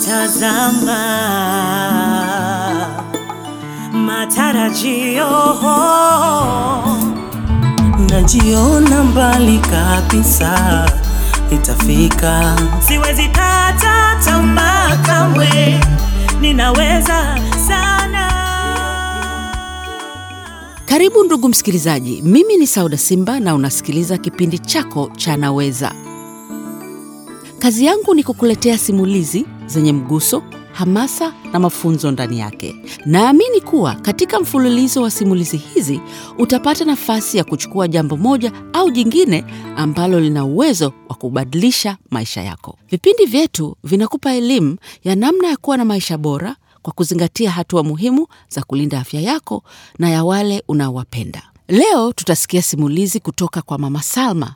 natazama matarajio, najiona mbali kabisa, nitafika. Siwezi kata tamaa kamwe, ninaweza sana. Karibu ndugu msikilizaji, mimi ni Sauda Simba na unasikiliza kipindi chako cha Naweza. Kazi yangu ni kukuletea simulizi zenye mguso, hamasa na mafunzo ndani yake. Naamini kuwa katika mfululizo wa simulizi hizi utapata nafasi ya kuchukua jambo moja au jingine ambalo lina uwezo wa kubadilisha maisha yako. Vipindi vyetu vinakupa elimu ya namna ya kuwa na maisha bora kwa kuzingatia hatua muhimu za kulinda afya yako na ya wale unaowapenda. Leo tutasikia simulizi kutoka kwa Mama Salma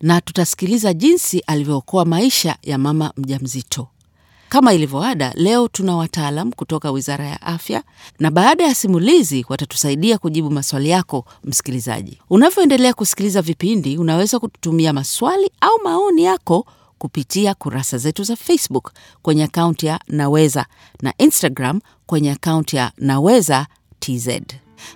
na tutasikiliza jinsi alivyookoa maisha ya mama mjamzito. Kama ilivyoada, leo tuna wataalam kutoka Wizara ya Afya, na baada ya simulizi watatusaidia kujibu maswali yako msikilizaji. Unavyoendelea kusikiliza vipindi, unaweza kututumia maswali au maoni yako kupitia kurasa zetu za Facebook kwenye akaunti ya Naweza na Instagram kwenye akaunti ya Naweza TZ.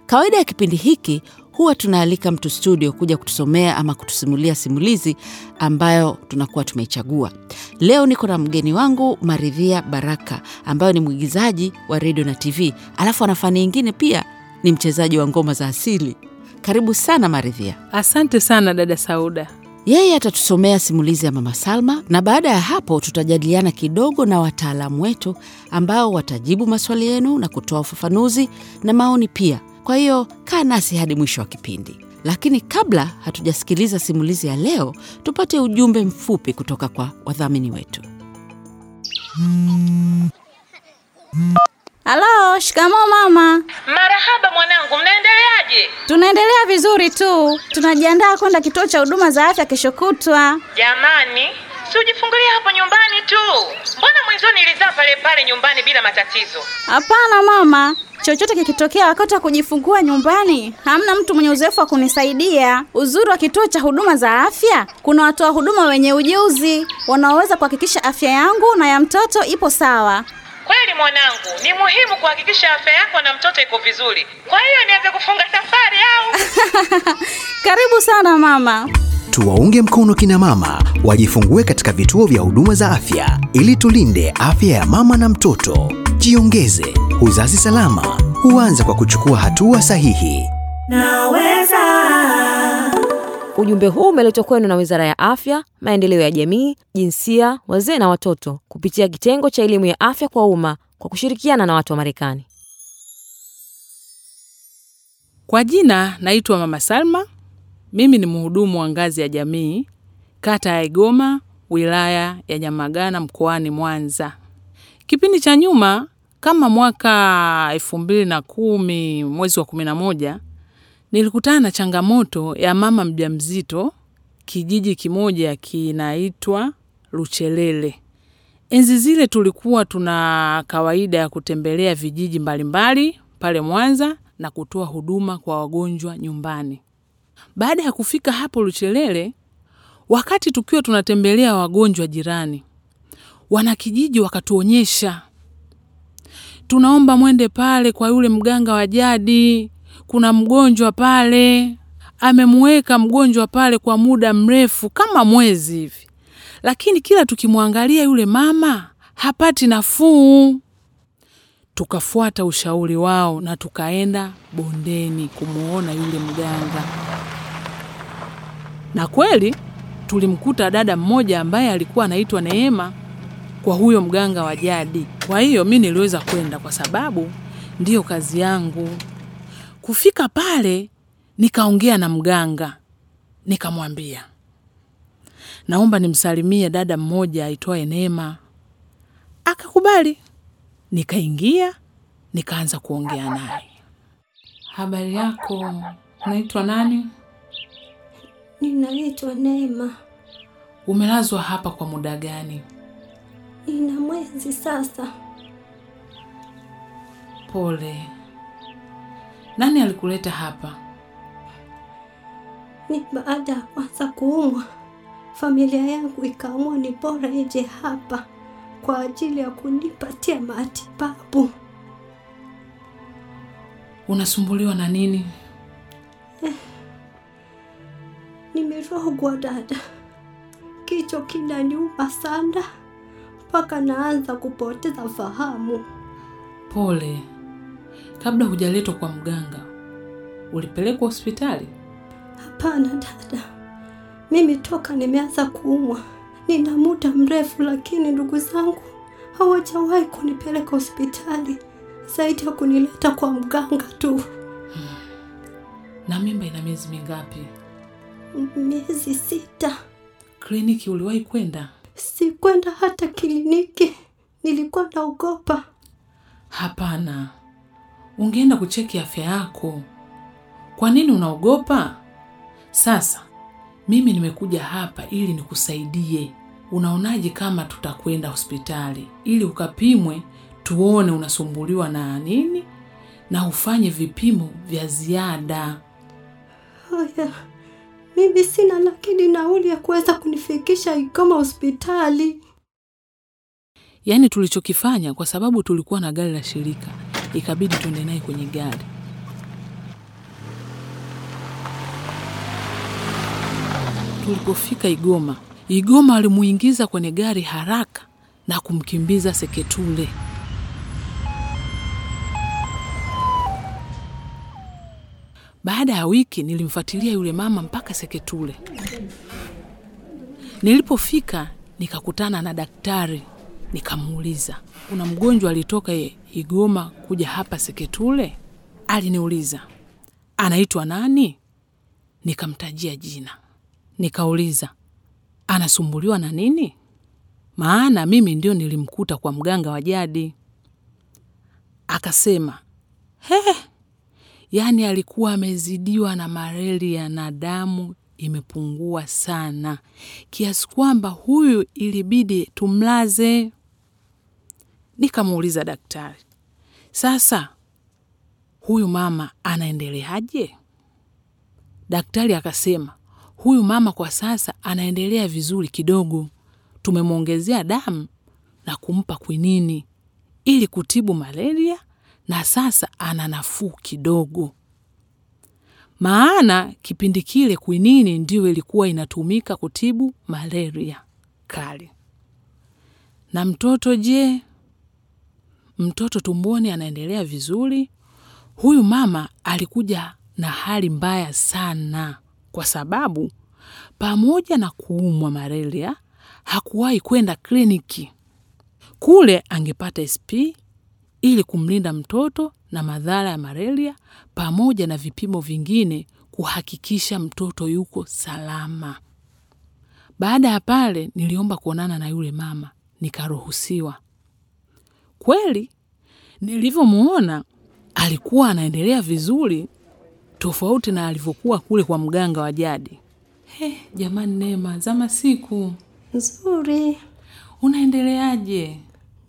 Kawaida ya kipindi hiki huwa tunaalika mtu studio kuja kutusomea ama kutusimulia simulizi ambayo tunakuwa tumeichagua. Leo niko na mgeni wangu Maridhia Baraka ambayo ni mwigizaji wa redio na TV, alafu ana fani ingine pia ni mchezaji wa ngoma za asili. Karibu sana Maridhia. Asante sana dada Sauda. Yeye atatusomea simulizi ya Mama Salma na baada ya hapo tutajadiliana kidogo na wataalamu wetu ambao watajibu maswali yenu na kutoa ufafanuzi na maoni pia. Kwa hiyo kaa nasi hadi mwisho wa kipindi. Lakini kabla hatujasikiliza simulizi ya leo, tupate ujumbe mfupi kutoka kwa wadhamini wetu. Halo, shikamoo mama. Marahaba mwanangu, mnaendeleaje? Tunaendelea vizuri tu, tunajiandaa kwenda kituo cha huduma za afya kesho kutwa. Jamani, si ujifungulia hapo nyumbani tu. Mbona mwanzoni ilizaa pale pale nyumbani bila matatizo? Hapana mama, chochote kikitokea wakati wa kujifungua nyumbani, hamna mtu mwenye uzoefu wa kunisaidia. Uzuri wa kituo cha huduma za afya, kuna watoa huduma wenye ujuzi wanaoweza kuhakikisha afya yangu na ya mtoto ipo sawa. Kweli mwanangu, ni muhimu kuhakikisha afya yako na mtoto iko vizuri. Kwa hiyo nianze kufunga safari au? Karibu sana mama. Tuwaunge mkono kina mama wajifungue katika vituo vya huduma za afya ili tulinde afya ya mama na mtoto. Jiongeze, uzazi salama huanza kwa kuchukua hatua sahihi. Naweza. Ujumbe huu umeletwa kwenu na Wizara ya Afya, Maendeleo ya Jamii, Jinsia, Wazee na Watoto kupitia kitengo cha elimu ya afya kwa umma kwa kushirikiana na watu wa Marekani. Kwa jina naitwa Mama Salma. Mimi ni mhudumu wa ngazi ya jamii, kata ya Igoma, wilaya ya Nyamagana, mkoani Mwanza. Kipindi cha nyuma kama mwaka elfu mbili na kumi mwezi wa kumi na moja nilikutana na changamoto ya mama mjamzito kijiji kimoja kinaitwa Luchelele. Enzi zile tulikuwa tuna kawaida ya kutembelea vijiji mbalimbali pale Mwanza na kutoa huduma kwa wagonjwa nyumbani. Baada ya kufika hapo Luchelele, wakati tukiwa tunatembelea wagonjwa jirani, wanakijiji wakatuonyesha, tunaomba mwende pale kwa yule mganga wa jadi, kuna mgonjwa pale, amemweka mgonjwa pale kwa muda mrefu kama mwezi hivi, lakini kila tukimwangalia yule mama hapati nafuu. Tukafuata ushauri wao na tukaenda bondeni kumwona yule mganga, na kweli tulimkuta dada mmoja ambaye alikuwa anaitwa Neema kwa huyo mganga wa jadi. Kwa hiyo mi niliweza kwenda kwa sababu ndiyo kazi yangu. Kufika pale nikaongea na mganga, nikamwambia naomba nimsalimie dada mmoja aitwaye Neema. Akakubali. Nikaingia nikaanza kuongea naye. Habari yako, unaitwa nani? Ninaitwa Neema. Umelazwa hapa kwa muda gani? Nina mwezi sasa. Pole. Nani alikuleta hapa? Ni baada ya kwanza kuumwa, familia yangu ikaamua ni bora ije hapa kwa ajili ya kunipatia matibabu. Unasumbuliwa na nini? Nimerogwa dada, kichwa kinaniuma sana mpaka naanza kupoteza fahamu. Pole. Kabla hujaletwa kwa mganga, ulipelekwa hospitali? Hapana dada, mimi toka nimeanza kuumwa nina muda mrefu, lakini ndugu zangu hawajawahi kunipeleka hospitali zaidi ya kunileta kwa mganga tu. Na mimba ina miezi mingapi? Miezi sita. Kliniki uliwahi kwenda? Sikwenda hata kliniki, nilikuwa naogopa. Hapana, ungeenda kucheki afya yako. Kwa nini unaogopa? Sasa mimi nimekuja hapa ili nikusaidie. Unaonaje kama tutakwenda hospitali ili ukapimwe, tuone unasumbuliwa na nini na ufanye vipimo vya ziada. Haya, mimi sina nakidi nauli ya kuweza kunifikisha Igoma hospitali. Yaani tulichokifanya kwa sababu tulikuwa na gari la shirika, ikabidi tuende naye kwenye gari. Tulipofika Igoma, Igoma alimuingiza kwenye gari haraka na kumkimbiza Seketule. Baada ya wiki nilimfuatilia yule mama mpaka Seketule. Nilipofika nikakutana na daktari, nikamuuliza kuna mgonjwa alitoka Igoma kuja hapa Seketule? Aliniuliza anaitwa nani? Nikamtajia jina, nikauliza anasumbuliwa na nini, maana mimi ndio nilimkuta kwa mganga wa jadi. Akasema he, yaani alikuwa amezidiwa na malaria na damu imepungua sana kiasi kwamba huyu ilibidi tumlaze. Nikamuuliza daktari, sasa huyu mama anaendeleaje? Daktari akasema huyu mama kwa sasa anaendelea vizuri kidogo, tumemwongezea damu na kumpa kwinini ili kutibu malaria, na sasa ana nafuu kidogo maana kipindi kile kwinini ndiyo ilikuwa inatumika kutibu malaria kali. Na mtoto je? Mtoto tumboni anaendelea vizuri. Huyu mama alikuja na hali mbaya sana, kwa sababu pamoja na kuumwa malaria hakuwahi kwenda kliniki. Kule angepata SP ili kumlinda mtoto na madhara ya malaria pamoja na vipimo vingine kuhakikisha mtoto yuko salama. Baada ya pale, niliomba kuonana na yule mama, nikaruhusiwa. Kweli nilivyomwona alikuwa anaendelea vizuri, tofauti na alivyokuwa kule kwa mganga wa jadi. He, jamani, Neema, za masiku, Nzuri, unaendeleaje?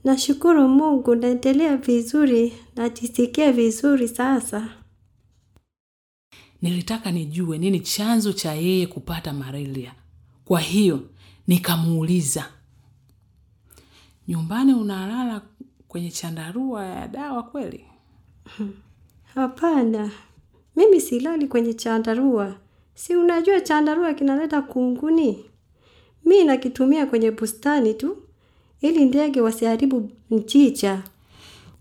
nashukuru Mungu, naendelea vizuri, najisikia vizuri sasa. Nilitaka nijue nini chanzo cha yeye kupata malaria. Kwa hiyo nikamuuliza, nyumbani unalala kwenye chandarua ya dawa kweli? Hapana, mimi silali kwenye chandarua. Si unajua chandarua kinaleta kunguni? Mi nakitumia kwenye bustani tu ili ndege wasiharibu mchicha.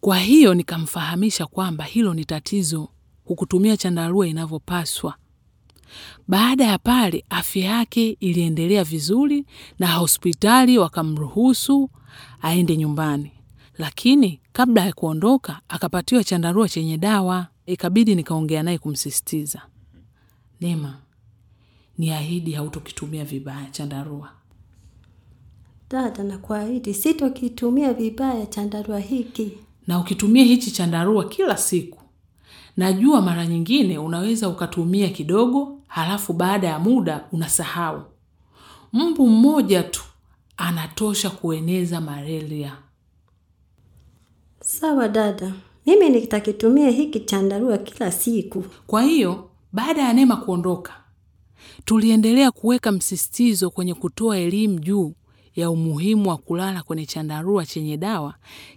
Kwa hiyo nikamfahamisha kwamba hilo ni tatizo, hukutumia chandarua inavyopaswa. Baada ya pale, afya yake iliendelea vizuri na hospitali wakamruhusu aende nyumbani, lakini kabla ya kuondoka akapatiwa chandarua chenye dawa. Ikabidi nikaongea naye kumsisitiza, Neema, ni ahidi hautokitumia vibaya chandarua. Dada, nakuahidi sitokitumia vibaya chandarua hiki. na ukitumia hichi chandarua kila siku, najua mara nyingine unaweza ukatumia kidogo, halafu baada ya muda unasahau. Mbu mmoja tu anatosha kueneza malaria. Sawa dada, mimi nitakitumia hiki chandarua kila siku. Kwa hiyo baada ya Neema kuondoka, tuliendelea kuweka msisitizo kwenye kutoa elimu juu ya umuhimu wa kulala kwenye chandarua chenye dawa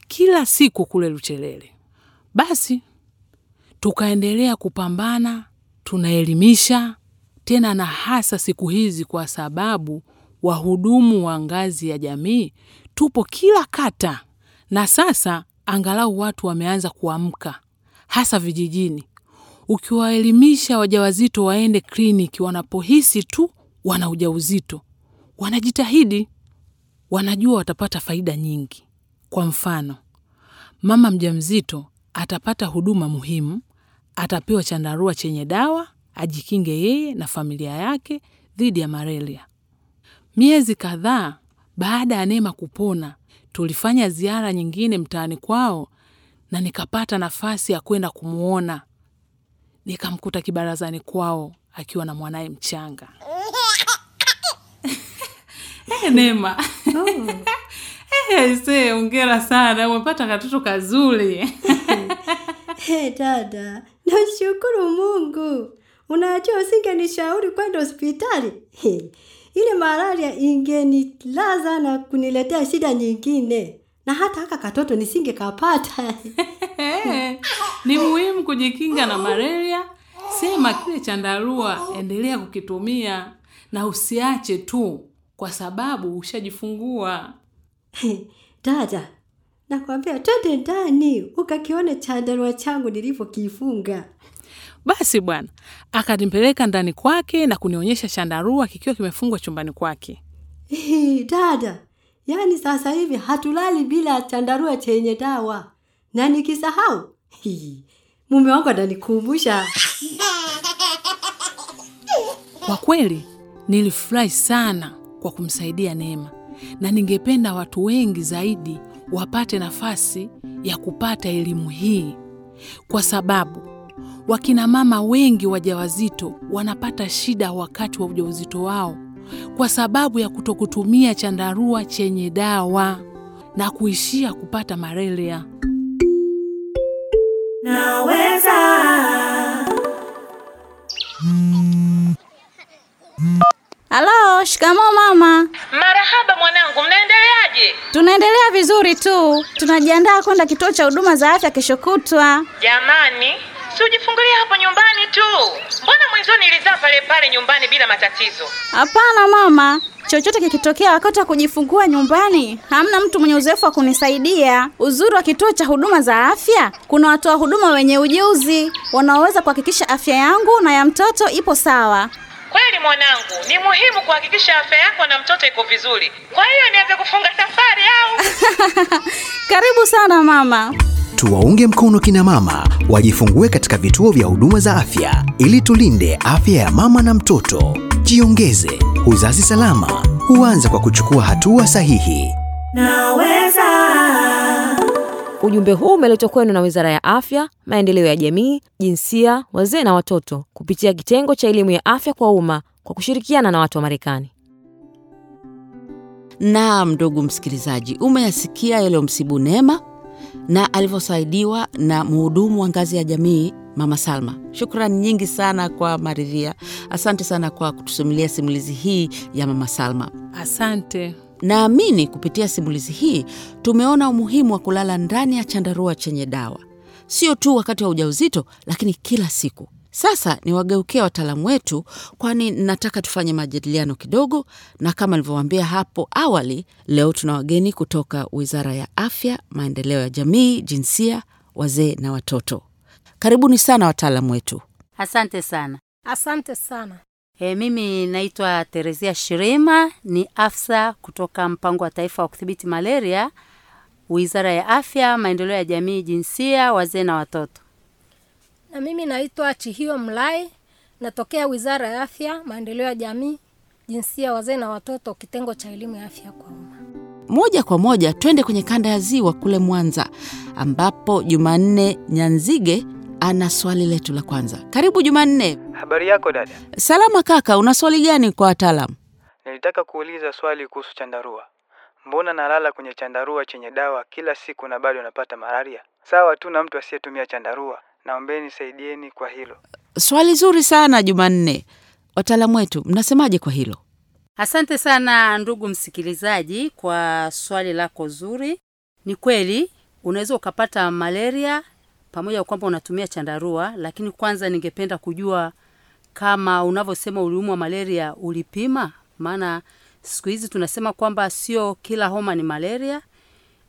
kila siku kule Luchelele. Basi tukaendelea kupambana, tunaelimisha tena, na hasa siku hizi, kwa sababu wahudumu wa ngazi ya jamii tupo kila kata, na sasa angalau watu wameanza kuamka, hasa vijijini. Ukiwaelimisha wajawazito waende kliniki wanapohisi tu wana ujauzito, wanajitahidi, wanajua watapata faida nyingi. Kwa mfano, mama mjamzito atapata huduma muhimu, atapewa chandarua chenye dawa, ajikinge yeye na familia yake dhidi ya malaria. Miezi kadhaa baada ya Neema kupona, tulifanya ziara nyingine mtaani kwao na nikapata nafasi ya kwenda kumwona. Nikamkuta kibarazani kwao akiwa na mwanaye mchanga. Eh. Eh, se, ongera sana, umepata katoto kazuri. Hey, dada, nashukuru Mungu. Unajua usingenishauri kwenda hospitali ile malaria ingenilaza na kuniletea shida nyingine, na hata haka katoto nisingekapata. Ni muhimu kujikinga na malaria. Sema kile chandarua, endelea kukitumia na usiache tu, kwa sababu ushajifungua. Dada, nakwambia twende ndani ukakione chandarua changu nilivyokifunga. Basi bwana akanipeleka ndani kwake na kunionyesha chandarua kikiwa kimefungwa chumbani kwake. Dada, yaani sasa hivi hatulali bila chandarua chenye dawa, na nikisahau mume wangu atanikumbusha. Kwa kweli nilifurahi sana kwa kumsaidia Neema, na ningependa watu wengi zaidi wapate nafasi ya kupata elimu hii, kwa sababu wakina mama wengi wajawazito wanapata shida wakati wa ujauzito wao kwa sababu ya kutokutumia chandarua chenye dawa na kuishia kupata malaria. Naweza. Halo, shikamoo mama. Marahaba mwanangu, mnaendeleaje? Tunaendelea vizuri tu, tunajiandaa kwenda kituo cha huduma za afya kesho kutwa. Jamani, si ujifungulia hapo nyumbani tu. Mbona mwanzo nilizaa pale pale nyumbani bila matatizo? Hapana mama, chochote kikitokea wakati wa kujifungua nyumbani, hamna mtu mwenye uzoefu wa kunisaidia. Uzuri wa kituo cha huduma za afya, kuna watoa huduma wenye ujuzi wanaoweza kuhakikisha afya yangu na ya mtoto ipo sawa. Kweli mwanangu, ni muhimu kuhakikisha afya yako na mtoto iko vizuri. Kwa hiyo nianze kufunga safari au? Karibu sana mama. Tuwaunge mkono kina mama wajifungue katika vituo vya huduma za afya ili tulinde afya ya mama na mtoto. Jiongeze, uzazi salama huanza kwa kuchukua hatua sahihi. Naweza. Ujumbe huu umeletwa kwenu na Wizara ya Afya, Maendeleo ya Jamii, Jinsia, Wazee na Watoto kupitia kitengo cha elimu ya afya kwa umma kwa kushirikiana na watu wa Marekani. Naam, ndugu msikilizaji, umeyasikia yaliyomsibu Neema na alivyosaidiwa na mhudumu wa ngazi ya jamii Mama Salma. Shukrani nyingi sana kwa Maridhia. Asante sana kwa kutusimulia simulizi hii ya Mama Salma. Asante. Naamini kupitia simulizi hii tumeona umuhimu wa kulala ndani ya chandarua chenye dawa, sio tu wakati wa ujauzito, lakini kila siku. Sasa niwageukia wataalamu wetu, kwani nataka tufanye majadiliano kidogo, na kama nilivyowaambia hapo awali, leo tuna wageni kutoka Wizara ya Afya, Maendeleo ya Jamii, Jinsia, Wazee na Watoto. Karibuni sana wataalamu wetu. Asante sana. Asante sana. E, mimi naitwa Teresia Shirima, ni afsa kutoka mpango wa taifa wa kudhibiti malaria, Wizara ya Afya, Maendeleo ya Jamii, Jinsia, Wazee na Watoto. Na mimi naitwa Chihio Mlai, natokea Wizara ya Afya, Maendeleo ya Jamii, Jinsia, Wazee na Watoto, kitengo cha elimu ya afya kwa umma. Moja kwa moja twende kwenye kanda ya Ziwa kule Mwanza, ambapo Jumanne Nyanzige ana swali letu la kwanza. Karibu Jumanne. Habari yako dada? Salama kaka, una swali gani kwa wataalamu? Nilitaka kuuliza swali kuhusu chandarua. Mbona nalala kwenye chandarua chenye dawa kila siku na bado napata malaria? Sawa tu na mtu asiyetumia chandarua. Naombeni saidieni kwa hilo. Swali zuri sana Jumanne. Wataalamu wetu mnasemaje kwa hilo? Asante sana ndugu msikilizaji kwa swali lako zuri. Ni kweli unaweza ukapata malaria pamoja na kwamba unatumia chandarua, lakini kwanza ningependa kujua kama unavyosema uliumwa malaria ulipima, maana siku hizi tunasema kwamba sio kila homa ni malaria.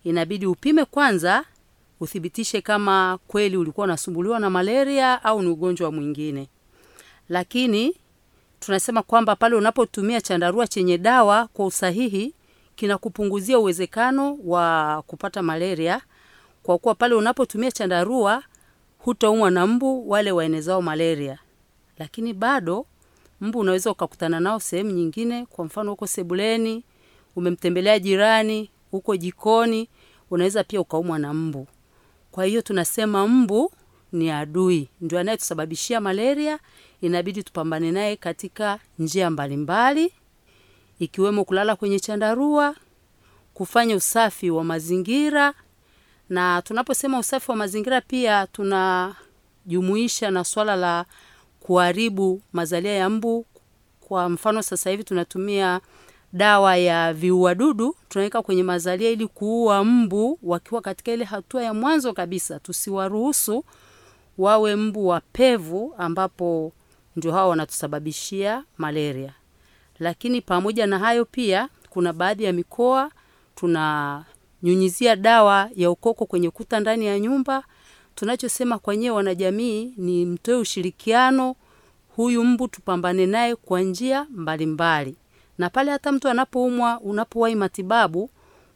Inabidi upime kwanza uthibitishe kama kweli ulikuwa unasumbuliwa na malaria au ni ugonjwa mwingine. Lakini tunasema kwamba pale unapotumia chandarua chenye dawa kwa usahihi kinakupunguzia uwezekano wa kupata malaria, kwa kuwa pale unapotumia chandarua hutaumwa na mbu wale waenezao malaria. Lakini bado mbu unaweza ukakutana nao sehemu nyingine, kwa mfano huko sebuleni, umemtembelea jirani, huko jikoni, unaweza pia ukaumwa na mbu. Kwa hiyo tunasema mbu ni adui, ndio anayetusababishia malaria. Inabidi tupambane naye katika njia mbalimbali, ikiwemo kulala kwenye chandarua, kufanya usafi wa mazingira. Na tunaposema usafi wa mazingira, pia tunajumuisha na swala la kuharibu mazalia ya mbu. Kwa mfano, sasa hivi tunatumia dawa ya viuadudu tunaweka kwenye mazalia ili kuua mbu wakiwa katika ile hatua ya mwanzo kabisa. Tusiwaruhusu wawe mbu wapevu, ambapo ndio hao wanatusababishia malaria. Lakini pamoja na hayo, pia kuna baadhi ya mikoa tunanyunyizia dawa ya ukoko kwenye kuta ndani ya nyumba. Tunachosema kwenyewe wanajamii ni mtoe ushirikiano, huyu mbu tupambane naye kwa njia mbalimbali na pale hata mtu anapoumwa, unapowahi matibabu,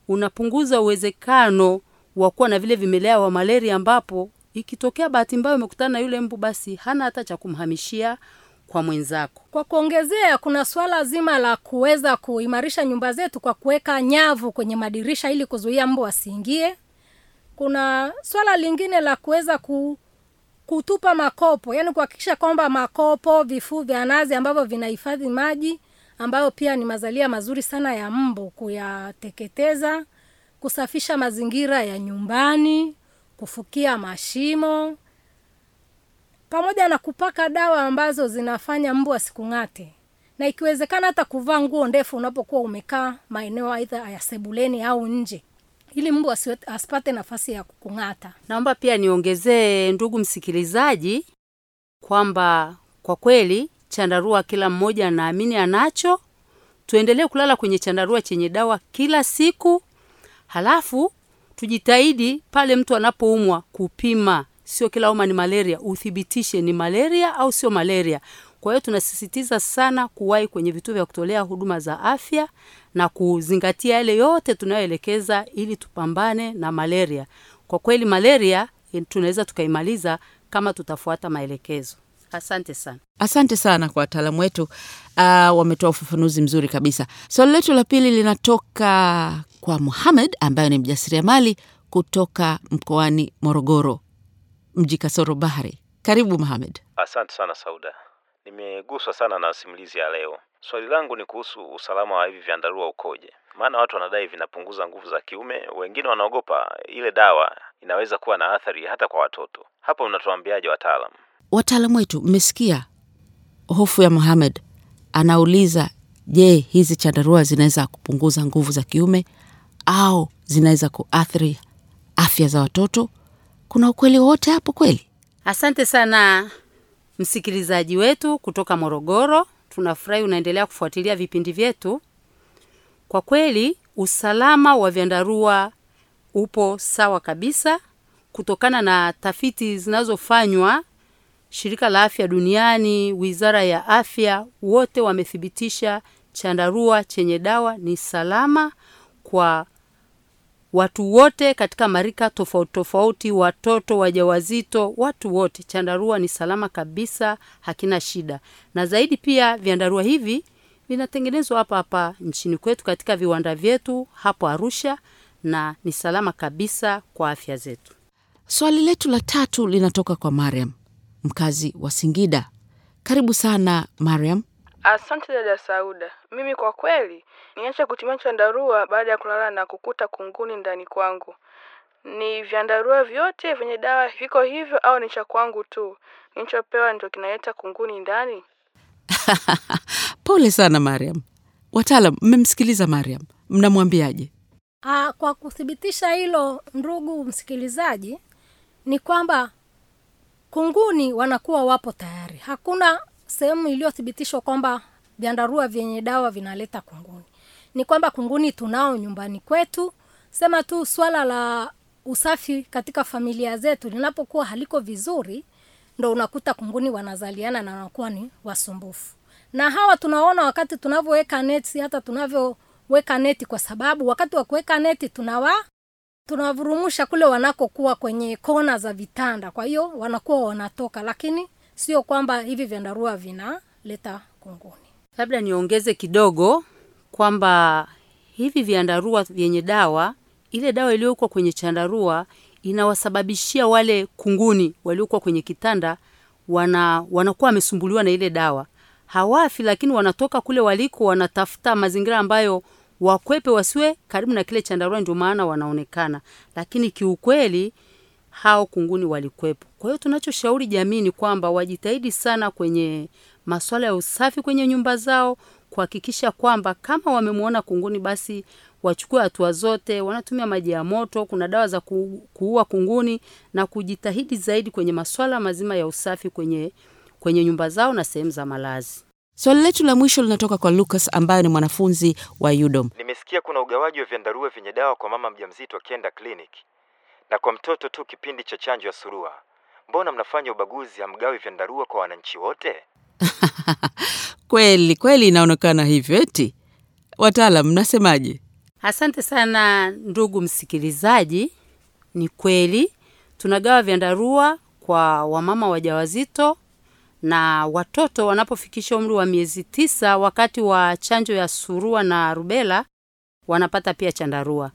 unapunguza uwezekano wa kuwa na vile vimelea wa malaria, ambapo ikitokea bahati mbaya umekutana na yule mbu, basi hana hata cha kumhamishia kwa mwenzako. Kwa kuongezea, kuna swala zima la kuweza kuimarisha nyumba zetu kwa kuweka nyavu kwenye madirisha ili kuzuia mbu asiingie. Kuna swala lingine la kuweza ku, kutupa makopo, yani kuhakikisha kwamba makopo, vifuu vya nazi ambavyo vinahifadhi maji ambayo pia ni mazalia mazuri sana ya mbu, kuyateketeza, kusafisha mazingira ya nyumbani, kufukia mashimo, pamoja na kupaka dawa ambazo zinafanya mbu asikung'ate, na ikiwezekana hata kuvaa nguo ndefu unapokuwa umekaa maeneo aidha ya sebuleni au nje, ili mbu asipate nafasi ya kukung'ata. Naomba pia niongezee, ndugu msikilizaji, kwamba kwa kweli chandarua kila mmoja anaamini anacho. Tuendelee kulala kwenye chandarua chenye dawa kila siku, halafu tujitahidi pale mtu anapoumwa kupima. Sio kila homa ni malaria, uthibitishe ni malaria au sio malaria. Kwa hiyo tunasisitiza sana kuwahi kwenye vituo vya kutolea huduma za afya na kuzingatia yale yote tunayoelekeza ili tupambane na malaria. Kwa kweli malaria tunaweza tukaimaliza kama tutafuata maelekezo. Asante sana. Asante sana kwa wataalamu wetu uh, wametoa ufafanuzi mzuri kabisa. Swali letu la pili linatoka kwa Muhamed ambaye ni mjasiriamali kutoka mkoani Morogoro, mji kasoro bahari. Karibu Muhamed. Asante sana Sauda, nimeguswa sana na simulizi ya leo. Swali langu ni kuhusu usalama wa hivi vyandarua ukoje? Maana watu wanadai vinapunguza nguvu za kiume, wengine wanaogopa ile dawa inaweza kuwa na athari hata kwa watoto. Hapo mnatuambiaje wataalamu? Wataalamu wetu, mmesikia hofu ya Muhamed. Anauliza, je, hizi chandarua zinaweza kupunguza nguvu za kiume au zinaweza kuathiri afya za watoto? Kuna ukweli wowote hapo kweli? Asante sana msikilizaji wetu kutoka Morogoro. Tunafurahi unaendelea kufuatilia vipindi vyetu. Kwa kweli usalama wa vyandarua upo sawa kabisa kutokana na tafiti zinazofanywa Shirika la Afya Duniani, Wizara ya Afya, wote wamethibitisha chandarua chenye dawa ni salama kwa watu wote katika marika tofauti tofauti, watoto, wajawazito, watu wote. Chandarua ni salama kabisa, hakina shida. Na zaidi pia vyandarua hivi vinatengenezwa hapa hapa nchini kwetu katika viwanda vyetu hapo Arusha, na ni salama kabisa kwa afya zetu. Swali letu la tatu linatoka kwa Mariam, mkazi wa Singida. Karibu sana Mariam. Asante dada Sauda. Mimi kwa kweli niacha kutumia chandarua baada ya kulala na kukuta kunguni ndani kwangu. Ni vyandarua vyote vyenye dawa viko hivyo au ni cha kwangu tu? Nilichopewa ndio kinaleta kunguni ndani? Pole sana Mariam, Wataalam, mmemsikiliza Mariam, mnamwambiaje? Ah, kwa kuthibitisha hilo ndugu msikilizaji, ni kwamba kunguni wanakuwa wapo tayari. Hakuna sehemu iliyothibitishwa kwamba vyandarua vyenye dawa vinaleta kunguni. Ni kwamba kunguni tunao nyumbani kwetu. Sema tu swala la usafi katika familia zetu linapokuwa haliko vizuri, ndo unakuta kunguni wanazaliana na wanakuwa ni wasumbufu. Na hawa tunaona wakati tunavyoweka neti, hata tunavyoweka neti, kwa sababu wakati wa kuweka neti tunawa tunawavurumusha kule wanakokuwa kwenye kona za vitanda, kwa hiyo wanakuwa wanatoka, lakini sio kwamba hivi vyandarua vinaleta kunguni. Labda niongeze kidogo kwamba hivi vyandarua vyenye dawa, ile dawa iliyokuwa kwenye chandarua inawasababishia wale kunguni waliokuwa kwenye kitanda wana wanakuwa wamesumbuliwa na ile dawa. Hawafi, lakini wanatoka kule waliko, wanatafuta mazingira ambayo wakwepe wasiwe karibu na kile chandarua, ndio maana wanaonekana, lakini kiukweli hao kunguni walikwepo. Kwa hiyo tunachoshauri jamii ni kwamba wajitahidi sana kwenye masuala ya usafi kwenye nyumba zao, kuhakikisha kwamba kama wamemwona kunguni, basi wachukue hatua zote. Wanatumia maji ya moto, kuna dawa za kuua kunguni, na kujitahidi zaidi kwenye masuala mazima ya usafi kwenye, kwenye nyumba zao na sehemu za malazi. Swali letu la mwisho linatoka kwa Lucas ambaye ni mwanafunzi wa UDOM. Nimesikia kuna ugawaji wa vyandarua vyenye dawa kwa mama mjamzito akienda kliniki na kwa mtoto tu kipindi cha chanjo ya surua. Mbona mnafanya ubaguzi, hamgawi vyandarua kwa wananchi wote? Kweli kweli, inaonekana hivyo. Eti wataalam, mnasemaje? Asante sana ndugu msikilizaji. Ni kweli tunagawa vyandarua kwa wamama wajawazito na watoto wanapofikisha umri wa miezi tisa, wakati wa chanjo ya surua na rubela wanapata pia chandarua.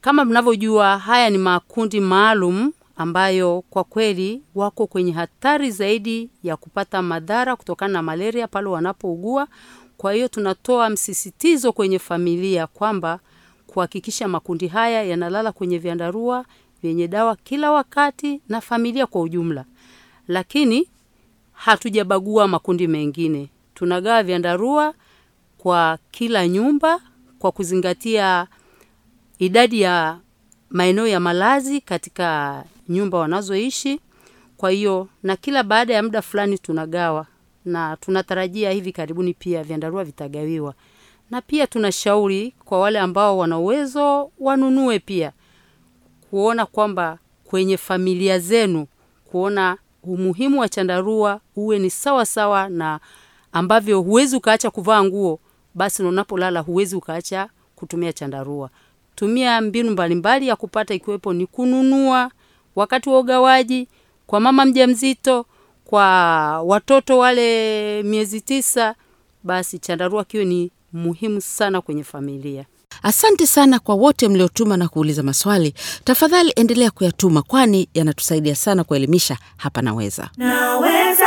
Kama mnavyojua, haya ni makundi maalum ambayo kwa kweli wako kwenye hatari zaidi ya kupata madhara kutokana na malaria pale wanapougua. Kwa hiyo tunatoa msisitizo kwenye familia kwamba kuhakikisha makundi haya yanalala kwenye vyandarua vyenye dawa kila wakati na familia kwa ujumla. Lakini hatujabagua makundi mengine, tunagawa vyandarua kwa kila nyumba kwa kuzingatia idadi ya maeneo ya malazi katika nyumba wanazoishi. Kwa hiyo na kila baada ya muda fulani tunagawa, na tunatarajia hivi karibuni pia vyandarua vitagawiwa, na pia tunashauri kwa wale ambao wana uwezo wanunue pia, kuona kwamba kwenye familia zenu kuona umuhimu wa chandarua uwe ni sawa sawa na ambavyo huwezi ukaacha kuvaa nguo, basi na unapolala huwezi ukaacha kutumia chandarua. Tumia mbinu mbalimbali ya kupata, ikiwepo ni kununua wakati wa ugawaji, kwa mama mjamzito, kwa watoto wale miezi tisa, basi chandarua kiwe ni muhimu sana kwenye familia. Asante sana kwa wote mliotuma na kuuliza maswali. Tafadhali endelea kuyatuma, kwani yanatusaidia sana kuelimisha hapa Naweza. Naweza.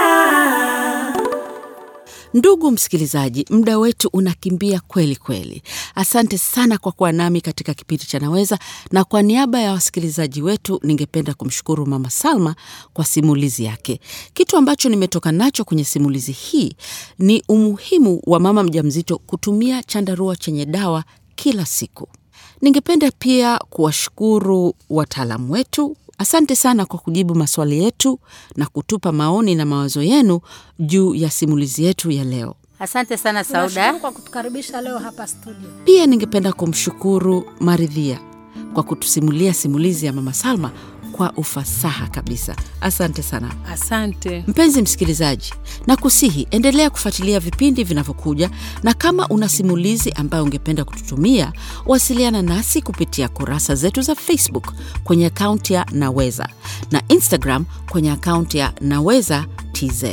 Ndugu msikilizaji, muda wetu unakimbia kweli kweli. Asante sana kwa kuwa nami katika kipindi cha Naweza, na kwa niaba ya wasikilizaji wetu ningependa kumshukuru Mama Salma kwa simulizi yake. Kitu ambacho nimetoka nacho kwenye simulizi hii ni umuhimu wa mama mjamzito kutumia chandarua chenye dawa kila siku. Ningependa pia kuwashukuru wataalamu wetu. Asante sana kwa kujibu maswali yetu na kutupa maoni na mawazo yenu juu ya simulizi yetu ya leo. Asante sana Sauda. kwa kutukaribisha leo hapa studio. Pia ningependa kumshukuru Maridhia kwa kutusimulia simulizi ya Mama Salma kwa ufasaha kabisa. Asante sana. Asante. Mpenzi msikilizaji, na kusihi endelea kufuatilia vipindi vinavyokuja, na kama una simulizi ambayo ungependa kututumia, wasiliana nasi kupitia kurasa zetu za Facebook kwenye akaunti ya Naweza na Instagram kwenye akaunti ya Naweza TZ.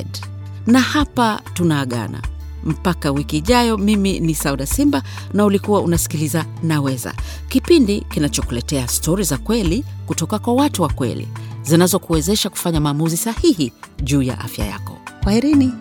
Na hapa tunaagana mpaka wiki ijayo. Mimi ni Sauda Simba na ulikuwa unasikiliza Naweza, kipindi kinachokuletea stori za kweli kutoka kwa watu wa kweli zinazokuwezesha kufanya maamuzi sahihi juu ya afya yako. Kwaherini.